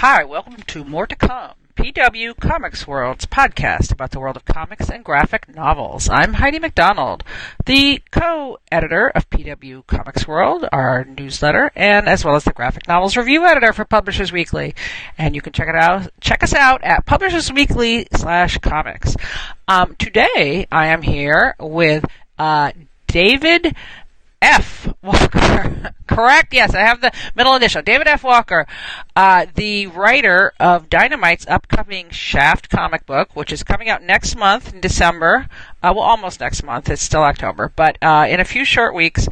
Hi, welcome to More to Come, PW Comics World's podcast about the world of comics and graphic novels. I'm Heidi McDonald, the co-editor of PW Comics World, our newsletter, and as well as the graphic novels review editor for Publishers Weekly. And you can check it out, check us out at Publishers Weekly slash comics. Um, today I am here with, uh, David F. Walker. Correct? Yes, I have the middle initial. David F. Walker, uh, the writer of Dynamite's upcoming Shaft comic book, which is coming out next month in December. Uh, well, almost next month. It's still October, but uh, in a few short weeks.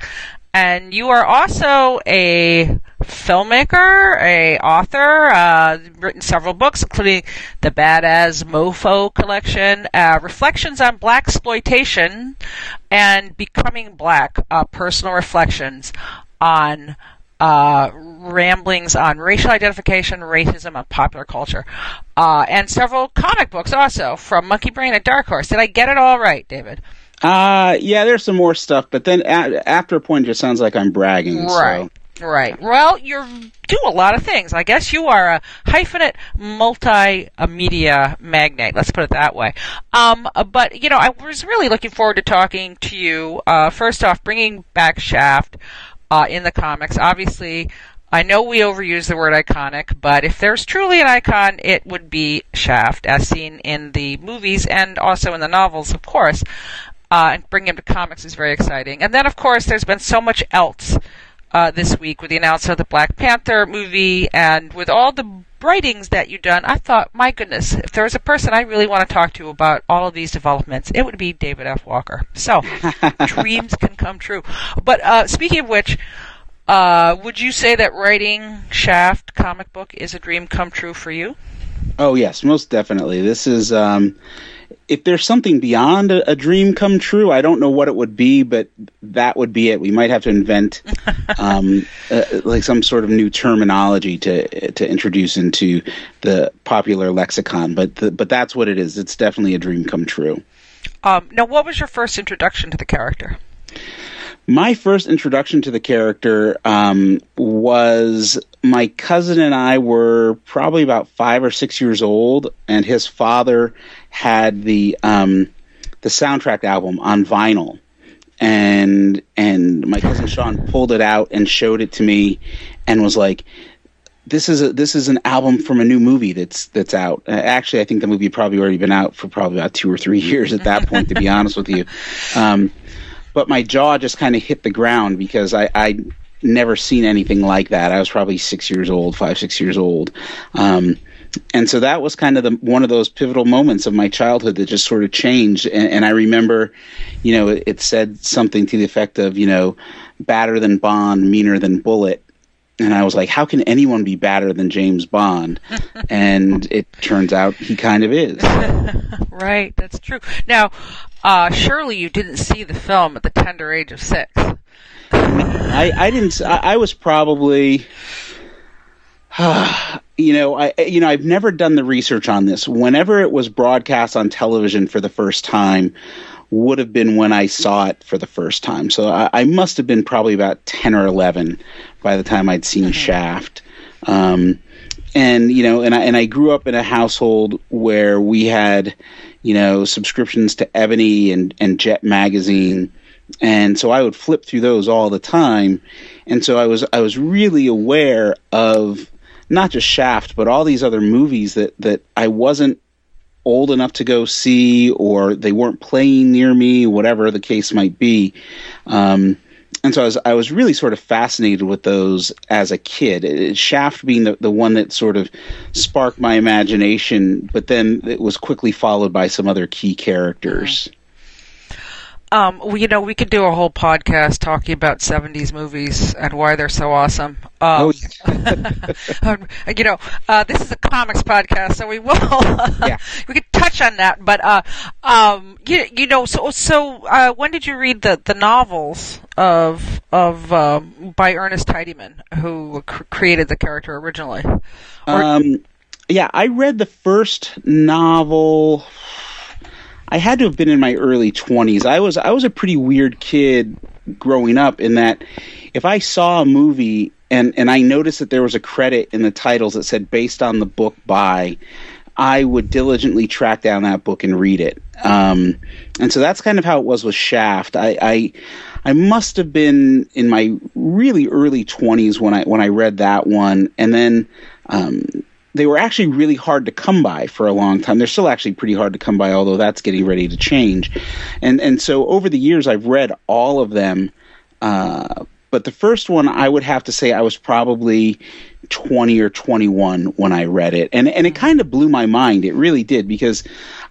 And you are also a filmmaker, a author, uh, written several books, including the Badass Mofo collection, uh, Reflections on Blaxploitation, and Becoming Black, uh, personal reflections on uh, ramblings on racial identification, racism, and popular culture, uh, and several comic books also from Monkeybrain and Dark Horse. Did I get it all right, David? Uh, yeah, there's some more stuff, but then a- after a point, it just sounds like I'm bragging. Right. So. Right. Well, you do a lot of things. I guess you are a hyphenate multimedia magnate. Let's put it that way. Um, but you know, I was really looking forward to talking to you. Uh, first off, bringing back Shaft uh, in the comics. Obviously, I know we overuse the word iconic, but if there's truly an icon, it would be Shaft, as seen in the movies and also in the novels, of course. Uh, and bringing him to comics is very exciting. And then, of course, there's been so much else uh, this week with the announcement of the Black Panther movie and with all the writings that you've done. I thought, my goodness, if there was a person I really want to talk to about all of these developments, it would be David F. Walker. So, dreams can come true. But uh, speaking of which, uh, would you say that writing Shaft comic book is a dream come true for you? Oh yes, most definitely. This is um, if there's something beyond a, a, dream come true, I don't know what it would be, but that would be it. We might have to invent um, uh, like some sort of new terminology to to introduce into the popular lexicon. But the, but that's what it is. It's definitely a dream come true. Um, now, what was your first introduction to the character? My first introduction to the character um, was my cousin and I were probably about five or six years old, and his father had the um, the soundtrack album on vinyl, and and my cousin Sean pulled it out and showed it to me, and was like, "This is a this is an album from a new movie that's that's out." Uh, actually, I think the movie probably already been out for probably about two or three years at that point, to be honest with you. Um, but my jaw just kind of hit the ground because I, I never seen anything like that. I was probably six years old, five, six years old. Um, and so that was kind of the one of those pivotal moments of my childhood that just sort of changed. And, and I remember, you know, it, it, said something to the effect of, you know, badder than Bond, meaner than Bullet. And I was like, how can anyone be badder than James Bond? and it turns out he kind of is. right, that's true. Now, uh, surely you didn't see the film at the tender age of six. I, I didn't. I, I was probably, you know, I you know I've never done the research on this. Whenever it was broadcast on television for the first time, would have been when I saw it for the first time. So I, I must have been probably about ten or eleven by the time I'd seen mm-hmm. Shaft. Um, and you know, and I and I grew up in a household where we had, you know, subscriptions to Ebony and and Jet magazine, and so I would flip through those all the time, and so I was I was really aware of not just Shaft, but all these other movies that that I wasn't old enough to go see, or they weren't playing near me, whatever the case might be. Um, and so I was I was really sort of fascinated with those as a kid. Shaft being the, the one that sort of sparked my imagination, but then it was quickly followed by some other key characters. Mm-hmm. Um, well, you know, we could do a whole podcast talking about '70s movies and why they're so awesome. Um, oh, yeah. you know, uh, this is a comics podcast, so we will. yeah. we could touch on that, but uh, um, you, you know, so so uh, when did you read the the novels of of um, by Ernest Tidyman, who cr- created the character originally? Or- um, yeah, I read the first novel I had to have been in my early 20s. I was I was a pretty weird kid growing up in that if I saw a movie and and I noticed that there was a credit in the titles that said based on the book by, I would diligently track down that book and read it. Um, and so that's kind of how it was with Shaft. I, I I must have been in my really early twenties when I when I read that one, and then. Um, they were actually really hard to come by for a long time. They're still actually pretty hard to come by, although that's getting ready to change. And and so over the years, I've read all of them. Uh, but the first one, I would have to say, I was probably 20 or 21 when I read it, and and it kind of blew my mind. It really did because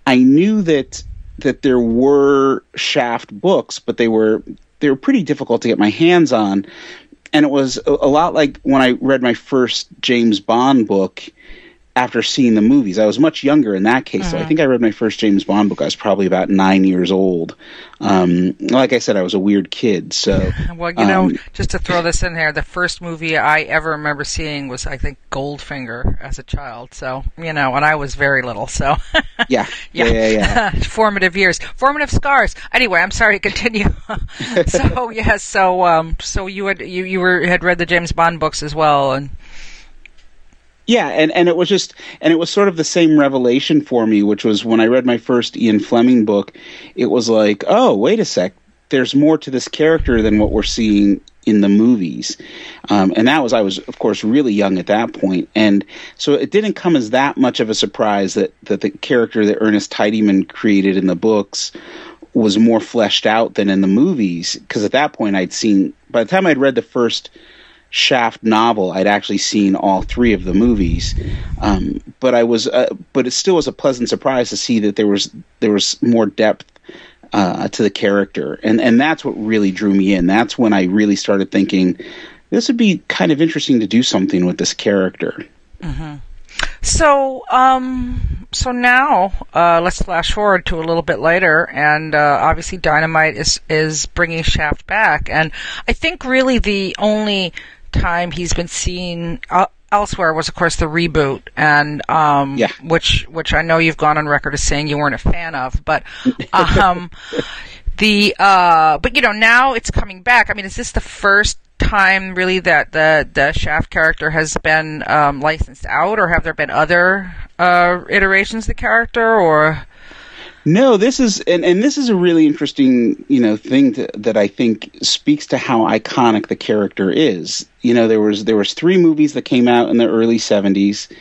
I knew that that there were Shaft books, but they were they were pretty difficult to get my hands on. And it was a, a lot like when I read my first James Bond book after seeing the movies. I was much younger in that case. Mm-hmm. So I think I read my first James Bond book. I was probably about nine years old. Um, like I said, I was a weird kid. So well, you know, um, just to throw this in there, the first movie I ever remember seeing was I think Goldfinger as a child. So you know, and I was very little. So yeah, yeah, yeah, yeah. formative years, formative scars. Anyway, I'm sorry to continue. so yes, yeah, so um, so you had you you were had read the James Bond books as well, and yeah, and, and it was just and it was sort of the same revelation for me, which was when I read my first Ian Fleming book, it was like, oh, wait a sec, there's more to this character than what we're seeing in the movies. Um, and that was I was of course really young at that point, and so it didn't come as that much of a surprise that that the character that Ernest Tidyman created in the books was more fleshed out than in the movies because at that point I'd seen by the time I'd read the first Shaft novel, I'd actually seen all three of the movies, um, but I was, uh, but it still was a pleasant surprise to see that there was there was more depth uh, to the character, and and that's what really drew me in. That's when I really started thinking this would be kind of interesting to do something with this character. Mm-hmm. So, um, so now uh, let's flash forward to a little bit later, and uh, obviously Dynamite is is bringing Shaft back, and I think really the only time he's been seen uh, elsewhere was, of course, the reboot, and um, yeah. which which I know you've gone on record as saying you weren't a fan of, but um, the uh, but you know now it's coming back. I mean, is this the first time really that the the Shaft character has been um, licensed out, or have there been other uh, iterations of the character, or no, this is and, and this is a really interesting, you know, thing to, that I think speaks to how iconic the character is. You know, there was there was three movies that came out in the early 70s.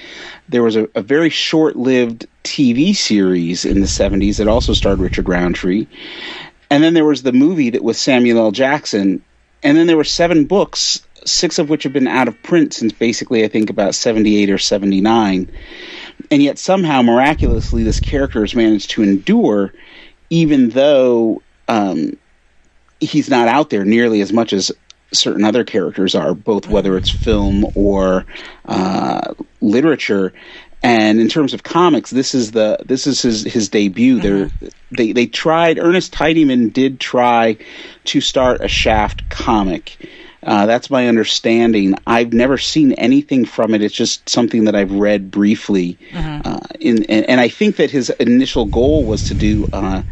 There was a, a very short-lived TV series in the 70s that also starred Richard Roundtree. And then there was the movie that was Samuel L. Jackson. And then there were seven books, six of which have been out of print since basically I think about 78 or 79 and yet somehow miraculously this character has managed to endure even though um, he's not out there nearly as much as certain other characters are both whether it's film or uh, literature. And in terms of comics this is the this is his his debut. Mm-hmm. they they tried ernest tidyman did try to start a shaft comic uh, that's my understanding. I've never seen anything from it. It's just something that I've read briefly. Mm-hmm. Uh, in, and, and, I think that his initial goal was to do uh,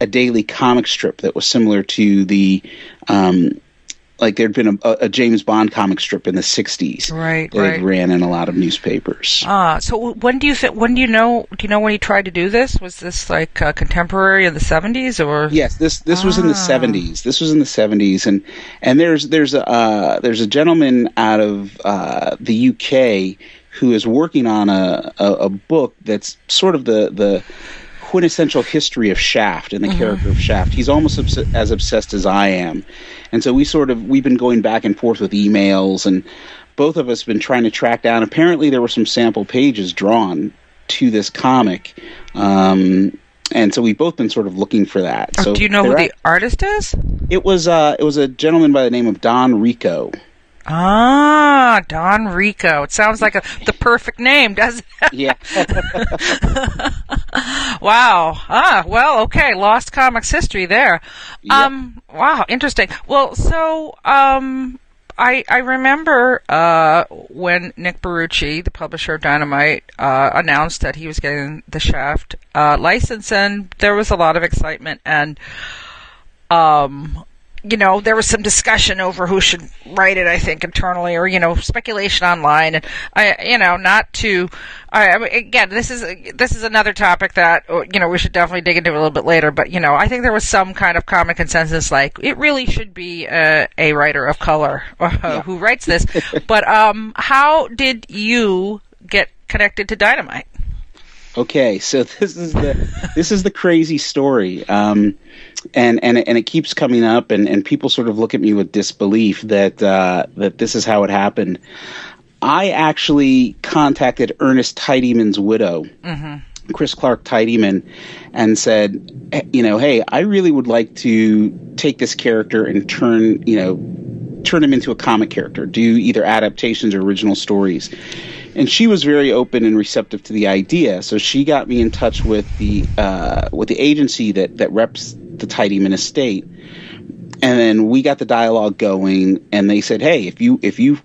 a daily comic strip that was similar to the um, like there'd been a, a, James Bond comic strip in the '60s, right? That right. ran in a lot of newspapers. Ah, so when do you th- when do you know do you know when he tried to do this? Was this like uh, contemporary in the '70s or? Yes, this this ah. was in the '70s. This was in the '70s, and and there's there's a uh, there's a gentleman out of uh, the UK who is working on a, a, a book that's sort of the the quintessential history of Shaft and the mm-hmm. character of Shaft. He's almost obs- as obsessed as I am, and so we sort of we've been going back and forth with emails, and both of us have been trying to track down. Apparently, there were some sample pages drawn to this comic. Um, and so we've both been sort of looking for that. Oh, so do you know who at, the artist is? It was uh, it was a gentleman by the name of Don Rico. Ah, Don Rico. It sounds like a, the perfect name, doesn't it? Yeah. wow. Ah, well, okay. Lost Comics history there. Yep. Um, wow, interesting. Well, so, um, I, I remember uh, when Nick Barrucci, the publisher of Dynamite, uh, announced that he was getting the Shaft uh, license, and there was a lot of excitement. And um, you know, there was some discussion over who should write it, I think, internally, or, you know, speculation online. And I, you know, not to, I, again, this is, this is another topic that, uh, you know, we should definitely dig into a little bit later. But, you know, I think there was some kind of common consensus, like, it really should be a, a writer of color uh, yeah. who writes this. but, um, how did you get connected to Dynamite? Okay, so this is the this is the crazy story, um, and and and it keeps coming up, and, and people sort of look at me with disbelief that uh, that this is how it happened. I actually contacted Ernest Tidyman's widow, mm-hmm. Chris Clark Tidyman, and said, you know, hey, I really would like to take this character and turn, you know, turn him into a comic character, do either adaptations or original stories and she was very open and receptive to the idea. So she got me in touch with the uh, with the agency that that reps the Tidyman estate, and then we got the dialogue going. And they said, "Hey, if you if you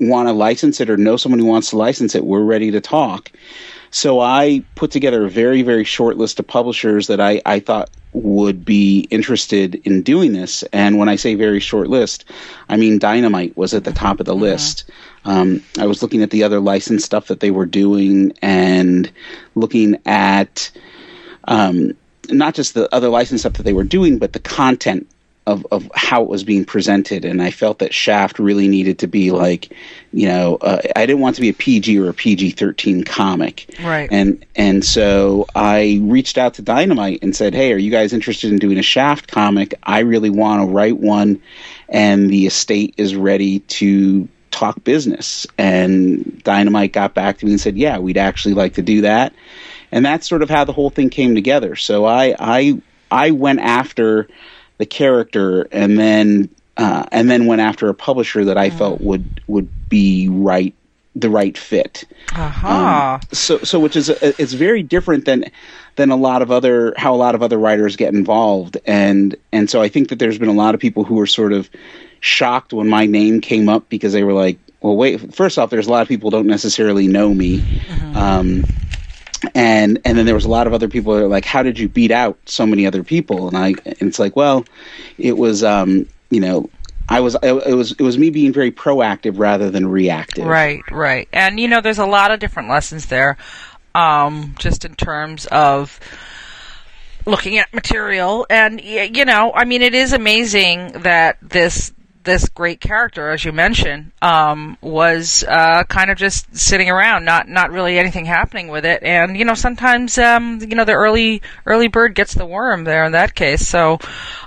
want to license it or know someone who wants to license it, we're ready to talk." So I put together a very very short list of publishers that I I thought would be interested in doing this. And when I say very short list, I mean Dynamite was at the top of the mm-hmm. list. Um, I was looking at the other license stuff that they were doing and looking at um, not just the other license stuff that they were doing, but the content of, of how it was being presented. And I felt that Shaft really needed to be like, you know, uh, I didn't want to be a PG or a PG 13 comic. Right. And, and so I reached out to Dynamite and said, hey, are you guys interested in doing a Shaft comic? I really want to write one. And the estate is ready to talk business. And Dynamite got back to me and said, "Yeah, we'd actually like to do that." And that's sort of how the whole thing came together. So I I I went after the character, and then uh, and then went after a publisher that I mm. felt would would be right the right fit. Uh-huh. Um, so so which is a, it's very different than than a lot of other how a lot of other writers get involved and and so I think that there's been a lot of people who are sort of shocked when my name came up because they were like, well, wait. First off, there's a lot of people don't necessarily know me, mm-hmm. um, and and then there was a lot of other people that are like, how did you beat out so many other people? And I, and it's like, well, it was, um, you know, I was it was it was me being very proactive rather than reactive. Right, right. And you know, there's a lot of different lessons there, um, just in terms of looking at material and you know, I mean, it is amazing that this this great character, as you mentioned, um, was uh, kind of just sitting around, not not really anything happening with it. And you know, sometimes um, you know the early early bird gets the worm there in that case. So,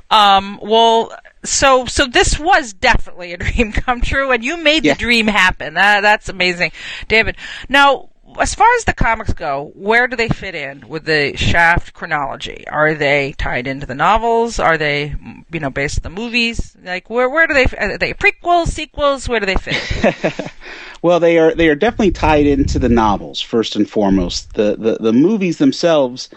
um, well. So, so this was definitely a dream come true, and you made yeah. the dream happen. That, that's amazing, David. Now, as far as the comics go, where do they fit in with the Shaft chronology? Are they tied into the novels? Are they, you know, based on the movies? Like, where where do they? Are they prequels, sequels? Where do they fit? well, they are they are definitely tied into the novels first and foremost. The the the movies themselves,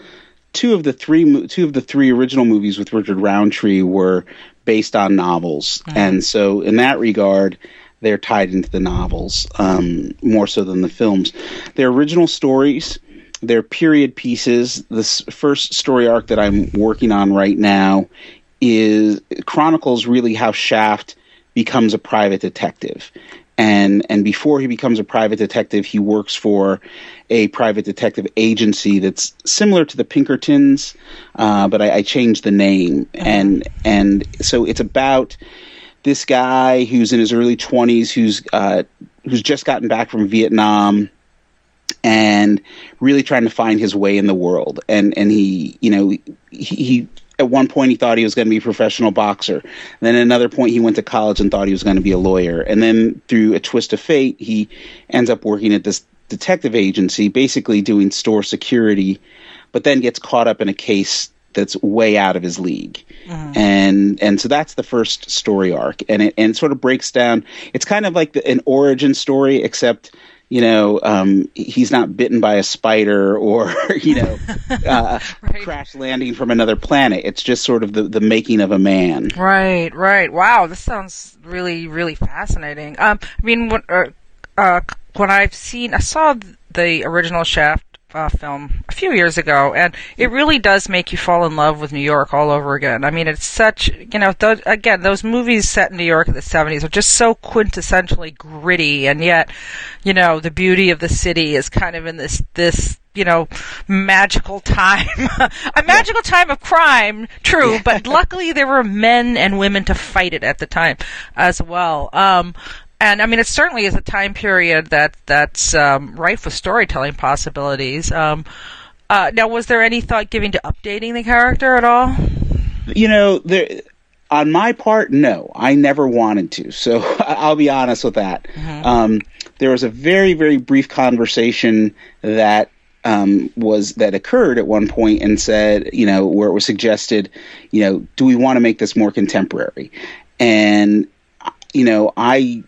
two of the three two of the three original movies with Richard Roundtree were based on novels, mm-hmm. and so in that regard they're tied into the novels um, more so than the films. They're original stories. They're period pieces. This first story arc that I'm working on right now is chronicles really how Shaft becomes a private detective. And and before he becomes a private detective, he works for a private detective agency that's similar to the Pinkertons, uh, but I, I changed the name. Mm-hmm. And and so it's about this guy who's in his early 20s who's uh, who's just gotten back from Vietnam and really trying to find his way in the world. And and he you know he, he at one point he thought he was going to be a professional boxer. Then at another point he went to college and thought he was going to be a lawyer. And then through a twist of fate he ends up working at this detective agency basically doing store security but then gets caught up in a case that's way out of his league. Mm. And and so that's the first story arc, and it and it sort of breaks down. It's kind of like the, an origin story, except you know um, he's not bitten by a spider or you know uh, right. crash landing from another planet. It's just sort of the the making of a man. Right, right. Wow, this sounds really really fascinating. Um, I mean, when, uh, uh, when I've seen, I saw the original Shaft uh, film a few years ago, and it really does make you fall in love with New York all over again. I mean, it's such you know, those, again, those movies set in New York in the '70s are just so quintessentially gritty, and yet, you know, the beauty of the city is kind of in this this you know, magical time. a magical yeah. time of crime, true, yeah. but luckily there were men and women to fight it at the time as well. Um, and I mean, it certainly is a time period that that's um, rife with storytelling possibilities. Um, uh, now, was there any thought given to updating the character at all? You know, there, on my part, no, I never wanted to. So I'll be honest with that. Mm-hmm. Um, there was a very, very brief conversation that um, was that occurred at one point and said, you know, where it was suggested, you know, do we want to make this more contemporary? And you know, I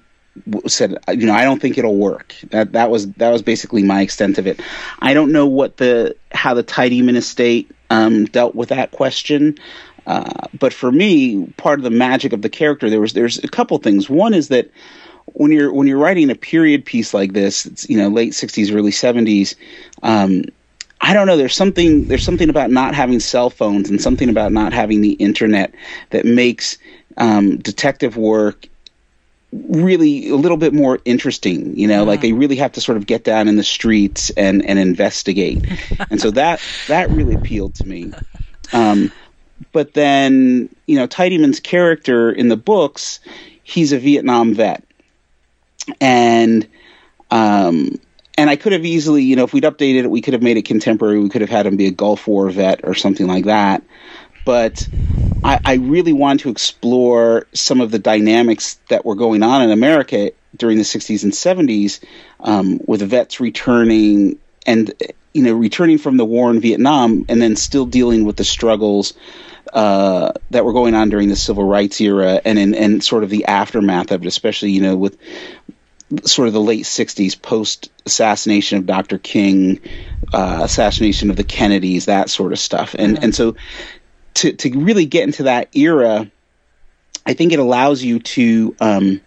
said, you know, I don't think it'll work. That that was that was basically my extent of it. I don't know what the how the Tidyman estate um, dealt with that question. Uh, but for me, part of the magic of the character there was there's a couple things. One is that when you're when you're writing a period piece like this, it's you know late '60s, early '70s. Um, I don't know. There's something there's something about not having cell phones and something about not having the internet that makes um, detective work really a little bit more interesting you know mm. like they really have to sort of get down in the streets and and investigate and so that that really appealed to me um, but then you know tidyman's character in the books he's a vietnam vet and um and I could have easily, you know, if we'd updated it, we could have made it contemporary. We could have had him be a Gulf War vet or something like that. But I, I really want to explore some of the dynamics that were going on in America during the 60s and 70s um, with vets returning and you know returning from the war in Vietnam and then still dealing with the struggles uh, that were going on during the civil rights era and in and sort of the aftermath of it, especially you know with sort of the late 60s post assassination of Dr. King, uh, assassination of the Kennedys, that sort of stuff. And and so to to really get into that era, I think it allows you to um,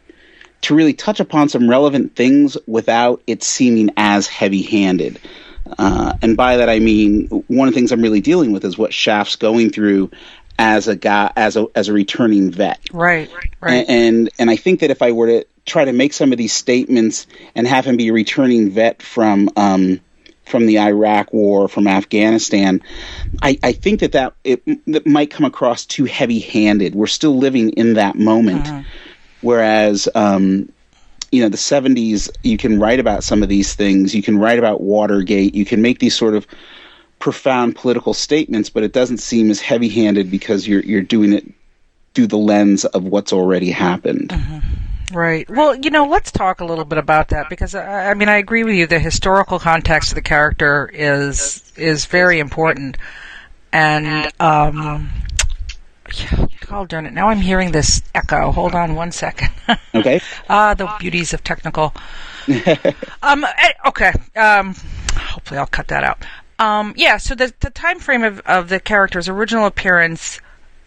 to really touch upon some relevant things without it seeming as heavy-handed. Uh, and by that I mean one of the things I'm really dealing with is what Shaft's going through as a guy as a as a returning vet. Right. Right. And, and and I think that if I were to try to make some of these statements and have him be a returning vet from um, from the Iraq War, from Afghanistan, I, I think that that it, it, might come across too heavy-handed. We're still living in that moment, uh-huh. whereas um, you know the 70s, you can write about some of these things. You can write about Watergate. You can make these sort of profound political statements, but it doesn't seem as heavy-handed because you're you're doing it through the lens of what's already happened. Uh-huh. Right. Well, you know, let's talk a little bit about that because I, I mean, I agree with you. The historical context of the character is is very important, and um, yeah, oh darn it! Now I'm hearing this echo. Hold on one second. Okay. Ah, the beauties of technical. um. Eh, okay. Um. Hopefully, I'll cut that out. Um. Yeah. So the the time frame of of the character's original appearance.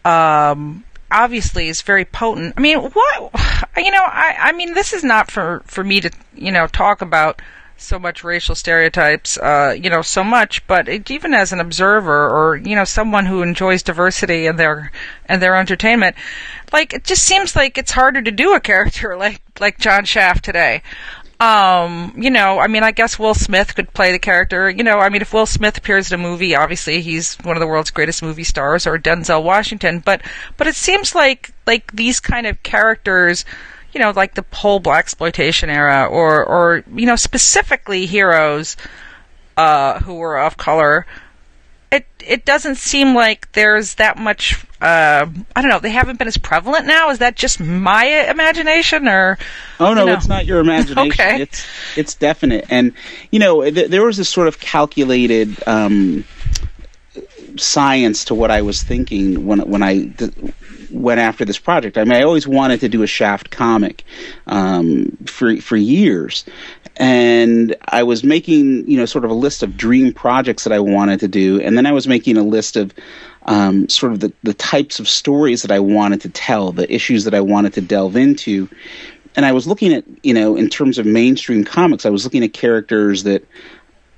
Um obviously is very potent. I mean, what you know, I I mean, this is not for for me to you know talk about so much racial stereotypes, uh, you know, so much, but it, even as an observer or you know someone who enjoys diversity and their and their entertainment, like it just seems like it's harder to do a character like like John Shaft today. Um, you know, I mean, I guess Will Smith could play the character. You know, I mean, if Will Smith appears in a movie, obviously he's one of the world's greatest movie stars, or Denzel Washington. But but it seems like like these kind of characters, you know, like the whole blaxploitation era, or or you know, specifically heroes uh, who were of color it it doesn't seem like there's that much. Uh, I don't know. They haven't been as prevalent now. Is that just my imagination, or? Oh no, you know? it's not your imagination. okay. It's it's definite, and you know th- there was this sort of calculated um, science to what I was thinking when when I. Th- went after this project. I mean, I always wanted to do a Shaft comic um, for for years, and I was making you know sort of a list of dream projects that I wanted to do, and then I was making a list of um, sort of the, the types of stories that I wanted to tell, the issues that I wanted to delve into, and I was looking at you know in terms of mainstream comics, I was looking at characters that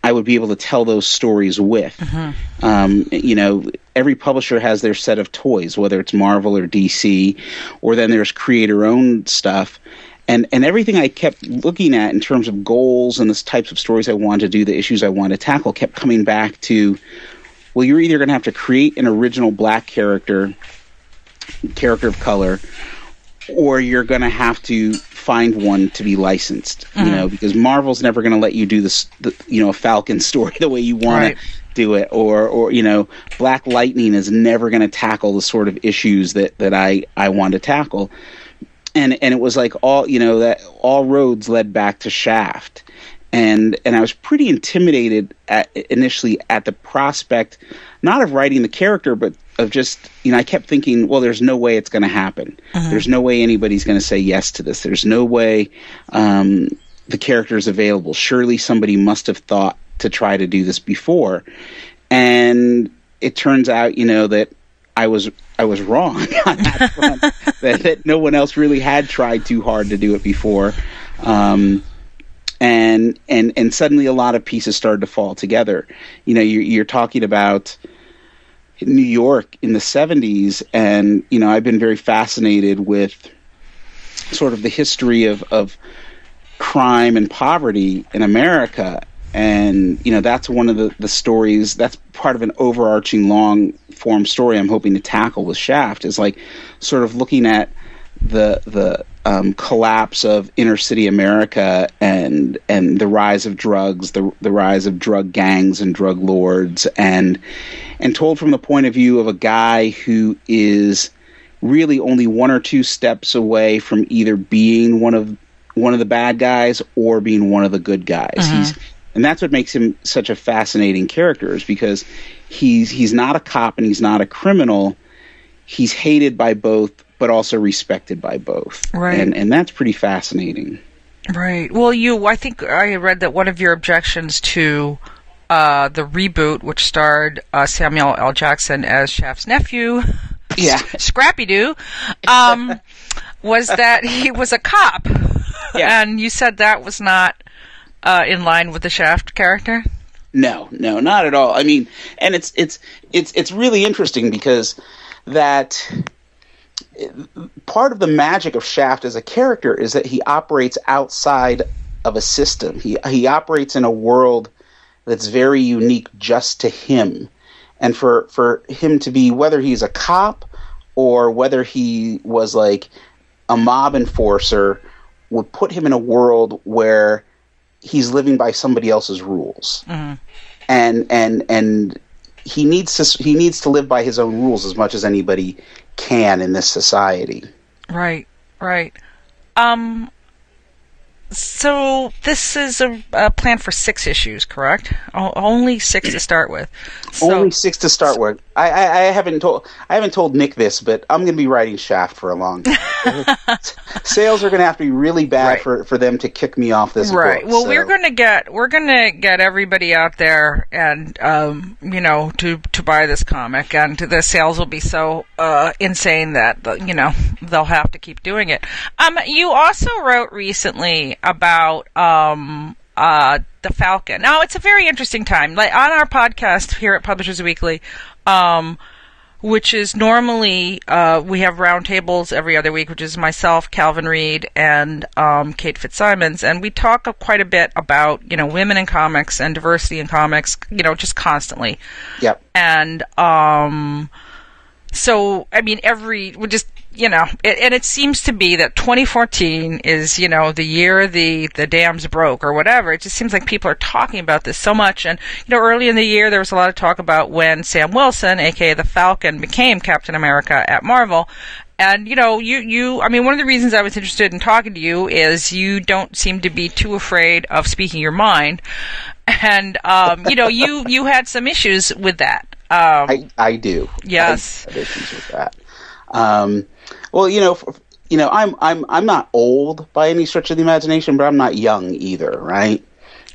I would be able to tell those stories with. Mm-hmm. Um, you know, every publisher has their set of toys, whether it's Marvel or DC, or then there's creator owned stuff. And, and everything I kept looking at in terms of goals and the types of stories I wanted to do, the issues I wanted to tackle, kept coming back to, well, you're either going to have to create an original black character, character of color, or you're going to have to find one to be licensed. Mm-hmm. You know, because Marvel's never going to let you do this, the, you know, a Falcon story the way you want right. to do it, or or you know, Black Lightning is never going to tackle the sort of issues that that I I want to tackle. And and it was like all you know that all roads led back to Shaft. And and I was pretty intimidated at, initially at the prospect, not of writing the character, but of just you know I kept thinking, well, there's no way it's going to happen. Uh-huh. There's no way anybody's going to say yes to this. There's no way um, the character is available. Surely somebody must have thought to try to do this before, and it turns out, you know, that I was I was wrong on that front. that, that no one else really had tried too hard to do it before. Um, and and and suddenly a lot of pieces started to fall together. You know, you're, you're talking about New York in the 70s, and you know I've been very fascinated with sort of the history of, of crime and poverty in America, and you know that's one of the, the stories that's part of an overarching long form story I'm hoping to tackle with Shaft is like sort of looking at the the um, collapse of inner city America and and the rise of drugs, the the rise of drug gangs and drug lords, and and told from the point of view of a guy who is really only one or two steps away from either being one of one of the bad guys or being one of the good guys. Uh-huh. He's and that's what makes him such a fascinating character is because he's he's not a cop and he's not a criminal. He's hated by both but also respected by both. Right. And and that's pretty fascinating. Right. Well, you I think I read that one of your objections to uh, the reboot, which starred uh, Samuel L. Jackson as Shaft's nephew, yeah, Scrappy Doo, um, was that he was a cop, yeah. and you said that was not uh, in line with the Shaft character. No, no, not at all. I mean, and it's it's it's it's really interesting because that part of the magic of Shaft as a character is that he operates outside of a system. He he operates in a world that's very unique just to him. And for, for him to be, whether he's a cop or whether he was like a mob enforcer, would put him in a world where he's living by somebody else's rules. Mm-hmm. And, and, and he needs to, he needs to live by his own rules as much as anybody can in this society. Right, right. Um, so this is a, a, plan for six issues, correct? O- only six to start with. So, only six to start with. I, I, I, haven't told I haven't told Nick this, but I'm going to be writing Shaft for a long time. Sales are going to have to be really bad right. for, for them to kick me off this. Right. Book, well, so. we're going to get we're going to get everybody out there and um, you know to to buy this comic, and the sales will be so uh, insane that you know they'll have to keep doing it. Um, you also wrote recently about um, uh, the Falcon. Now it's a very interesting time. Like on our podcast here at Publishers Weekly, um, which is normally uh, we have roundtables every other week, which is myself, Calvin Reid, and um, Kate Fitzsimons, and we talk quite a bit about you know women in comics and diversity in comics, you know, just constantly. Yep. And um, so I mean, every we just you know, it, and it seems to be that 2014 is, you know, the year the the dams broke or whatever. It just seems like people are talking about this so much. And you know, early in the year there was a lot of talk about when Sam Wilson, aka the Falcon, became Captain America at Marvel. And you know, you you I mean, one of the reasons I was interested in talking to you is you don't seem to be too afraid of speaking your mind. And um, you know, you you had some issues with that. Um, I I do. Yes. I have issues with that. Um, well, you know, for, you know, I'm I'm I'm not old by any stretch of the imagination, but I'm not young either, right?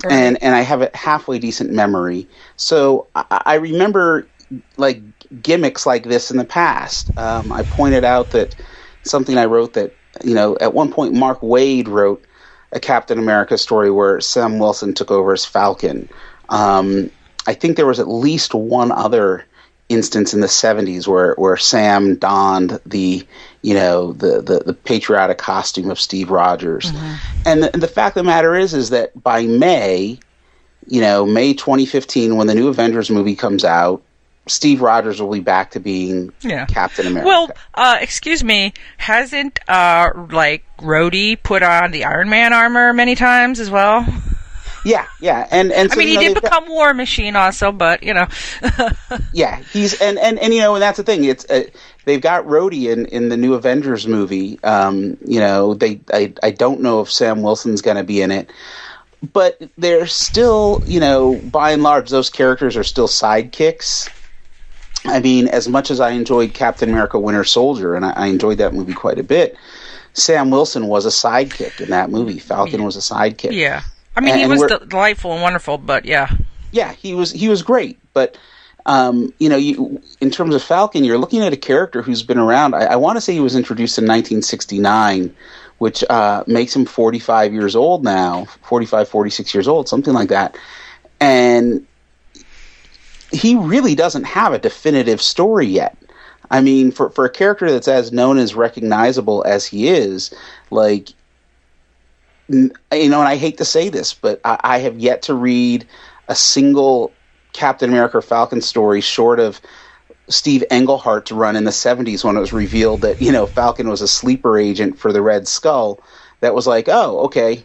right. And and I have a halfway decent memory, so I, I remember like gimmicks like this in the past. Um, I pointed out that something I wrote that you know at one point Mark Waid wrote a Captain America story where Sam Wilson took over as Falcon. Um, I think there was at least one other instance in the 70s where, where Sam donned the you know the, the, the patriotic costume of Steve Rogers, mm-hmm. and, the, and the fact of the matter is is that by May, you know May 2015 when the new Avengers movie comes out, Steve Rogers will be back to being yeah. Captain America. Well, uh, excuse me, hasn't uh, like Rhodey put on the Iron Man armor many times as well? Yeah, yeah, and and so, I mean, he know, did become War Machine also, but you know. yeah, he's and, and and you know, and that's the thing. It's uh, they've got Rhodey in in the new Avengers movie. Um, you know, they I I don't know if Sam Wilson's going to be in it, but they're still you know by and large those characters are still sidekicks. I mean, as much as I enjoyed Captain America: Winter Soldier, and I, I enjoyed that movie quite a bit. Sam Wilson was a sidekick in that movie. Falcon was a sidekick. Yeah. I mean, and, he was delightful and wonderful, but yeah. Yeah, he was he was great, but um, you know, you in terms of Falcon, you're looking at a character who's been around. I, I want to say he was introduced in 1969, which uh, makes him 45 years old now, 45, 46 years old, something like that, and he really doesn't have a definitive story yet. I mean, for for a character that's as known as recognizable as he is, like you know, and I hate to say this, but I, I have yet to read a single Captain America Falcon story short of Steve Englehart to run in the 70s when it was revealed that, you know, Falcon was a sleeper agent for the Red Skull that was like, oh, okay,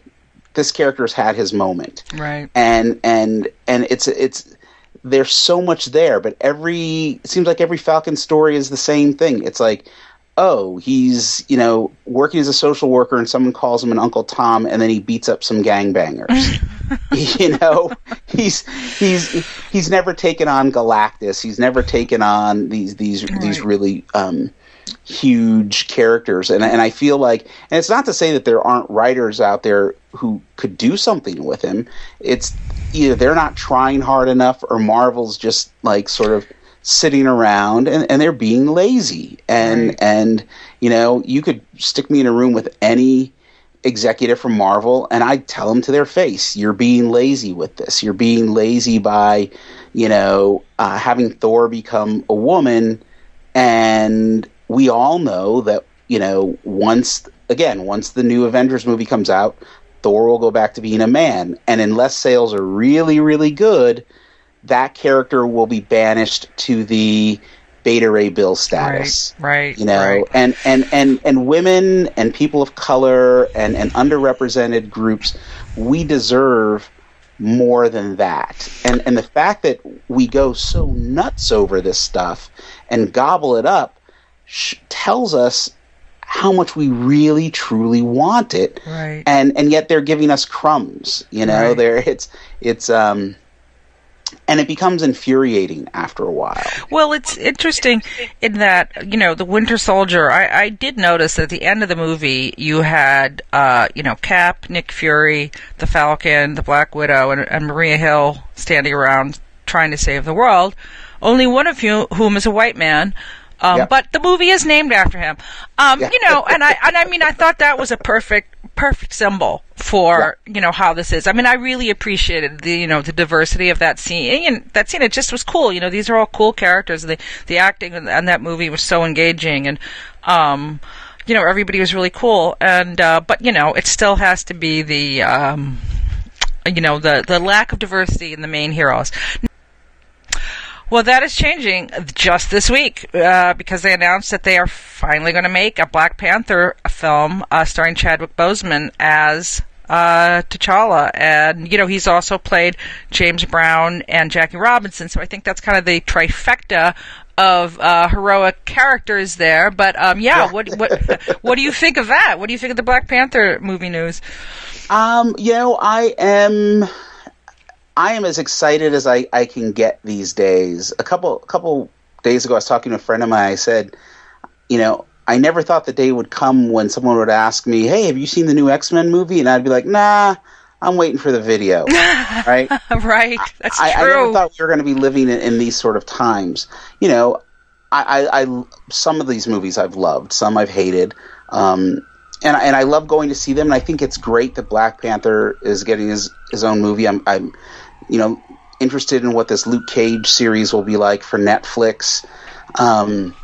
this character's had his moment. Right. And and and it's it's there's so much there, but every it seems like every Falcon story is the same thing. It's like oh, he's you know working as a social worker, and someone calls him an Uncle Tom, and then he beats up some gangbangers. you know, he's he's he's never taken on Galactus. He's never taken on these these right. these really um, huge characters, and and I feel like, and it's not to say that there aren't writers out there who could do something with him. It's either they're not trying hard enough, or Marvel's just like sort of sitting around and, and they're being lazy. And right. and you know you could stick me in a room with any executive from Marvel and I'd tell them to their face you're being lazy with this. You're being lazy by you know uh, having Thor become a woman. And we all know that you know once again once the new Avengers movie comes out Thor will go back to being a man. And unless sales are really really good that character will be banished to the beta ray bill status right, right you know right. and and and and women and people of color and and underrepresented groups we deserve more than that and and the fact that we go so nuts over this stuff and gobble it up sh- tells us how much we really truly want it right and and yet they're giving us crumbs you know right. there it's it's um and it becomes infuriating after a while. Well, it's interesting in that you know the Winter Soldier. I, I did notice at the end of the movie you had uh, you know Cap, Nick Fury, the Falcon, the Black Widow, and, and Maria Hill standing around trying to save the world. Only one of you, whom is a white man, um, yep. But the movie is named after him. Um, yeah. You know, and I and I mean, I thought that was a perfect perfect symbol for yeah. you know how this is. I mean, I really appreciated the you know the diversity of that scene. And that scene, it just was cool. You know, these are all cool characters. The the acting in, that movie was so engaging, and um, you know, everybody was really cool. And uh, but you know, it still has to be the um, you know the the lack of diversity in the main heroes. Well, that is changing just this week uh, because they announced that they are finally going to make a Black Panther film uh, starring Chadwick Boseman as uh, T'Challa, and you know he's also played James Brown and Jackie Robinson, so I think that's kind of the trifecta of uh, heroic characters there. But um, yeah, yeah. what what what do you think of that? What do you think of the Black Panther movie news? Um, you know, I am I am as excited as I, I can get these days. A couple a couple days ago, I was talking to a friend of mine. I said, you know, I never thought the day would come when someone would ask me, "Hey, have you seen the new X Men movie?" And I'd be like, "Nah." I'm waiting for the video, right? right. That's I, true. I never thought we were going to be living in, in, these sort of times. You know, I, I, I, some of these movies I've loved, some I've hated, um, and and I love going to see them. And I think it's great that Black Panther is getting his his own movie. I'm, I'm you know, interested in what this Luke Cage series will be like for Netflix. Um,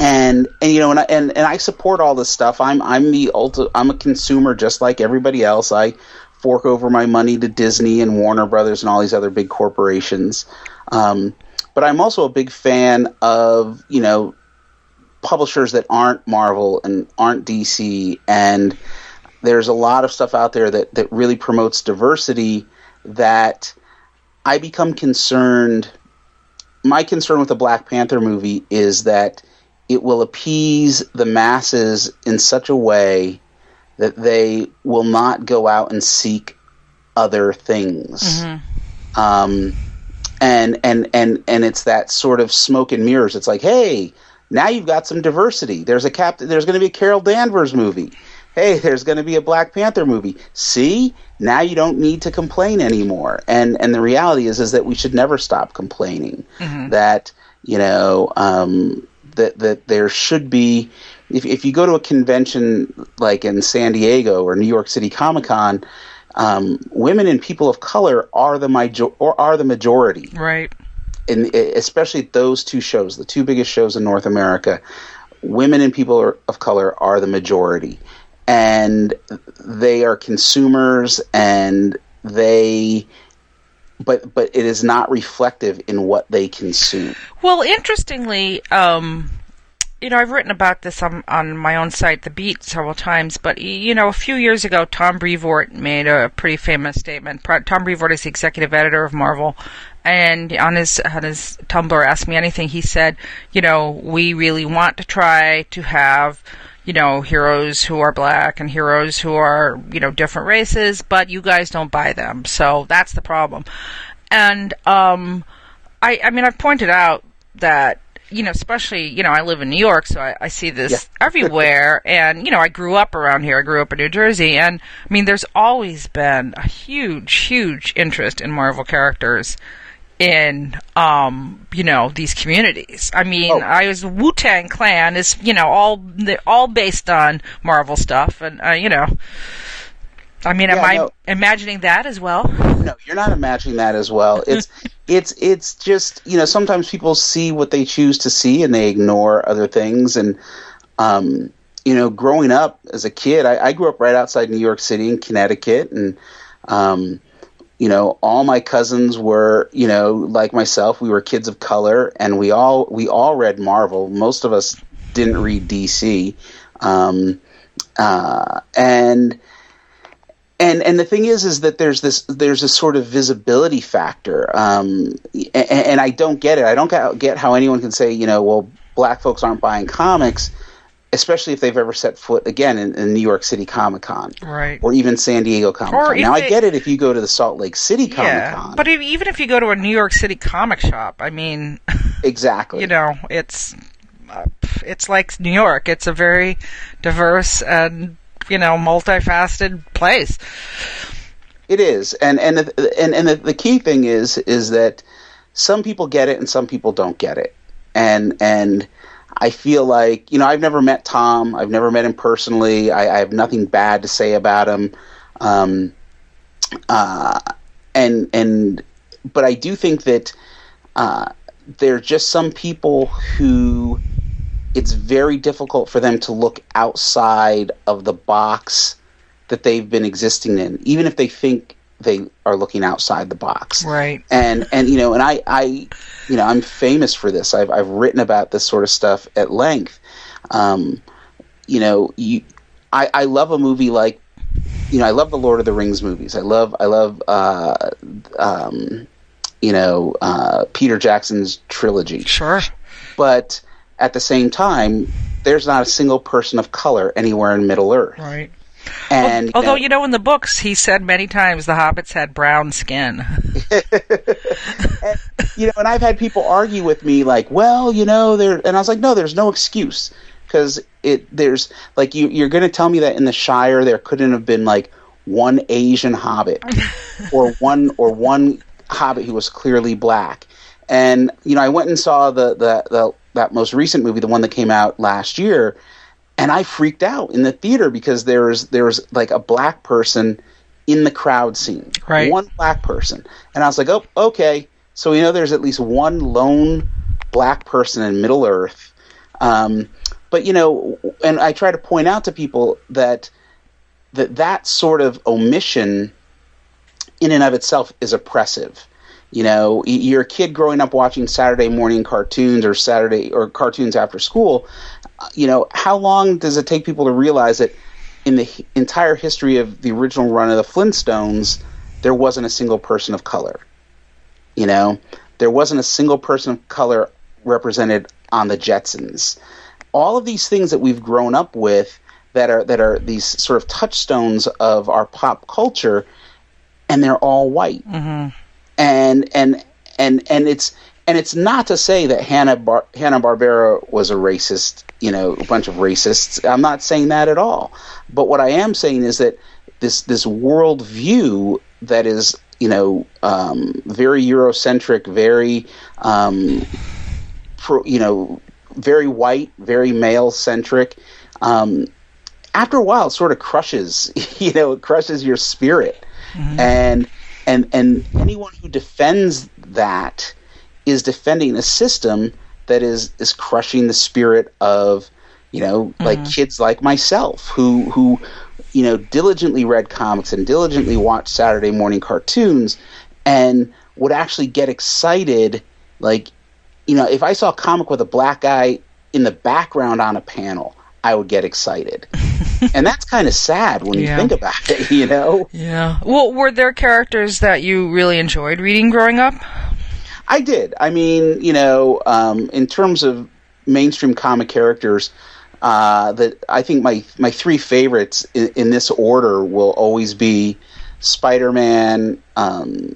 and and you know and I, and and I support all this stuff. I'm I'm the ulti- I'm a consumer just like everybody else. I fork over my money to Disney and Warner Brothers and all these other big corporations. Um, but I'm also a big fan of you know publishers that aren't Marvel and aren't DC, and there's a lot of stuff out there that that really promotes diversity. That I become concerned. My concern with the Black Panther movie is that it will appease the masses in such a way that they will not go out and seek other things. Mm-hmm. Um, and and and and it's that sort of smoke and mirrors. It's like, hey, now you've got some diversity. There's a cap. There's going to be a Carol Danvers movie. Hey, there's going to be a Black Panther movie. See, now you don't need to complain anymore. And and the reality is is that we should never stop complaining. Mm-hmm. That you know um, that that there should be. If if you go to a convention like in San Diego or New York City Comic Con, um, women and people of color are the major or are the majority. Right. In, especially those two shows, the two biggest shows in North America, women and people of color are the majority, and they are consumers, and they, but but it is not reflective in what they consume. Well, interestingly, um, you know, I've written about this on on my own site, The Beat, several times. But you know, a few years ago, Tom Brevoort made a pretty famous statement. Tom Brevoort is the executive editor of Marvel, and on his on his Tumblr, Ask Me Anything, he said, you know, we really want to try to have you know, heroes who are black and heroes who are, you know, different races, but you guys don't buy them. So that's the problem. And um I I mean I've pointed out that you know, especially, you know, I live in New York, so I, I see this yeah. everywhere. and, you know, I grew up around here. I grew up in New Jersey. And, I mean, there's always been a huge, huge interest in Marvel characters in, um, you know, these communities. I mean, oh. I was Wu Tang Clan is, you know, all, all based on Marvel stuff. And, uh, you know, I mean, yeah, am I imagining that as well? No, you're not imagining that as well. It's it's it's just you know sometimes people see what they choose to see and they ignore other things and um, you know growing up as a kid, I, I, grew up right outside New York City in Connecticut and. Um, you know, all my cousins were, you know, like myself, we were kids of color, and we all we all read Marvel. Most of us didn't read DC, um, uh, and and and the thing is is that there's this there's a sort of visibility factor. Um, and, and, I don't get it. I don't get how anyone can say you know well black folks aren't buying comics especially if they've ever set foot again in, in New York City Comic Con right. Or even San Diego Comic Con now I get it if you go to the Salt Lake City Comic Con yeah, but if, even if you go to a New York City comic shop I mean exactly. you know it's uh, it's like New York. It's a very diverse and you know multifaceted place. It is, and and and and the, the key thing is is that some people get it and some people don't get it, and and I feel like you know I've never met Tom, I've never met him personally. I, I have nothing bad to say about him, um, uh, and and but I do think that uh, there are just some people who it's very difficult for them to look outside of the box that they've been existing in, even if they think they are looking outside the box. Right. And and you know, and I I you know, I'm famous for this. I've I've written about this sort of stuff at length. Um, you know, you I I love a movie like you know, I love the Lord of the Rings movies. I love I love uh um you know, uh Peter Jackson's trilogy. Sure. But at the same time, there's not a single person of color anywhere in Middle Earth. Right. And although you know, in the books he said many times the hobbits had brown skin. and, you know, and I've had people argue with me like, well, you know, there, and I was like, no, there's no excuse because it there's like you you're going to tell me that in the Shire there couldn't have been like one Asian hobbit or one or one hobbit who was clearly black. And you know, I went and saw the the, the that most recent movie, the one that came out last year, and I freaked out in the theater because there was there was like a black person in the crowd scene. Right. One black person. And I was like, oh, okay. So we know there's at least one lone black person in Middle Earth. Um, but you know, and I try to point out to people that that that sort of omission, in and of itself, is oppressive. You know, you're a kid growing up watching Saturday morning cartoons or Saturday or cartoons after school. You know, how long does it take people to realize that in the entire history of the original run of the Flintstones, there wasn't a single person of color? You know, there wasn't a single person of color represented on the Jetsons. All of these things that we've grown up with that are that are these sort of touchstones of our pop culture, and they're all white. Mm-hmm. And and and and it's and it's not to say that Hanna Bar- Hanna Barbera was a racist, you know, a bunch of racists. I'm not saying that at all. But what I am saying is that this this world view that is you know um, very Eurocentric, very um, pro, you know very white, very male centric. Um, after a while, it sort of crushes you know it crushes your spirit, Mm-hmm. and and and anyone who defends that is defending a system that is is crushing the spirit of you know like mm-hmm. kids like myself who who you know diligently read comics and diligently watched Saturday morning cartoons and would actually get excited like you know if I saw a comic with a black guy in the background on a panel I would get excited and that's kind of sad when Yeah. you think about it you know Yeah. Well, were there characters that you really enjoyed reading growing up? I did. I mean, you know, um, in terms of mainstream comic characters, uh, that I think my my three favorites in, in this order will always be Spider-Man, um,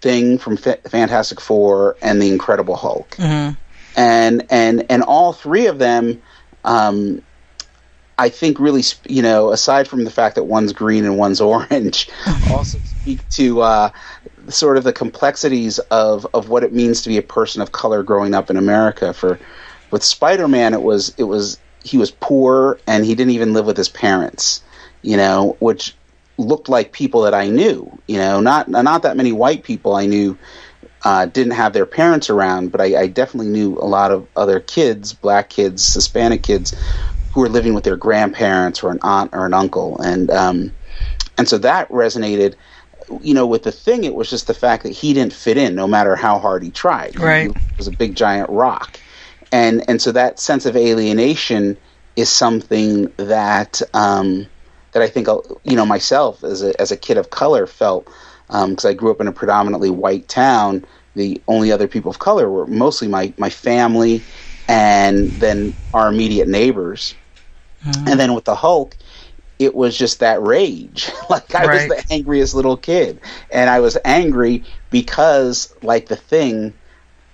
Thing from Fa- Fantastic Four, and the Incredible Hulk. Mm-hmm. And and and all three of them. Um, I think really, you know, aside from the fact that one's green and one's orange, also speak to uh, sort of the complexities of, of what it means to be a person of color growing up in America. For with Spider-Man, it was it was he was poor and he didn't even live with his parents, you know, which looked like people that I knew. You know, not not that many white people I knew uh, didn't have their parents around, but I, I definitely knew a lot of other kids, black kids, Hispanic kids, who were living with their grandparents or an aunt or an uncle, and um, and so that resonated. You know, with the thing, it was just the fact that he didn't fit in, no matter how hard he tried. Right. He was a big giant rock, and and so that sense of alienation is something that um, that I think uh, you know myself as a as a kid of color felt um, because I grew up in a predominantly white town. The only other people of color were mostly my my family, and then our immediate neighbors. Mm-hmm. And then with the Hulk, it was just that rage. like I Right. was the angriest little kid, and I was angry because, like the thing,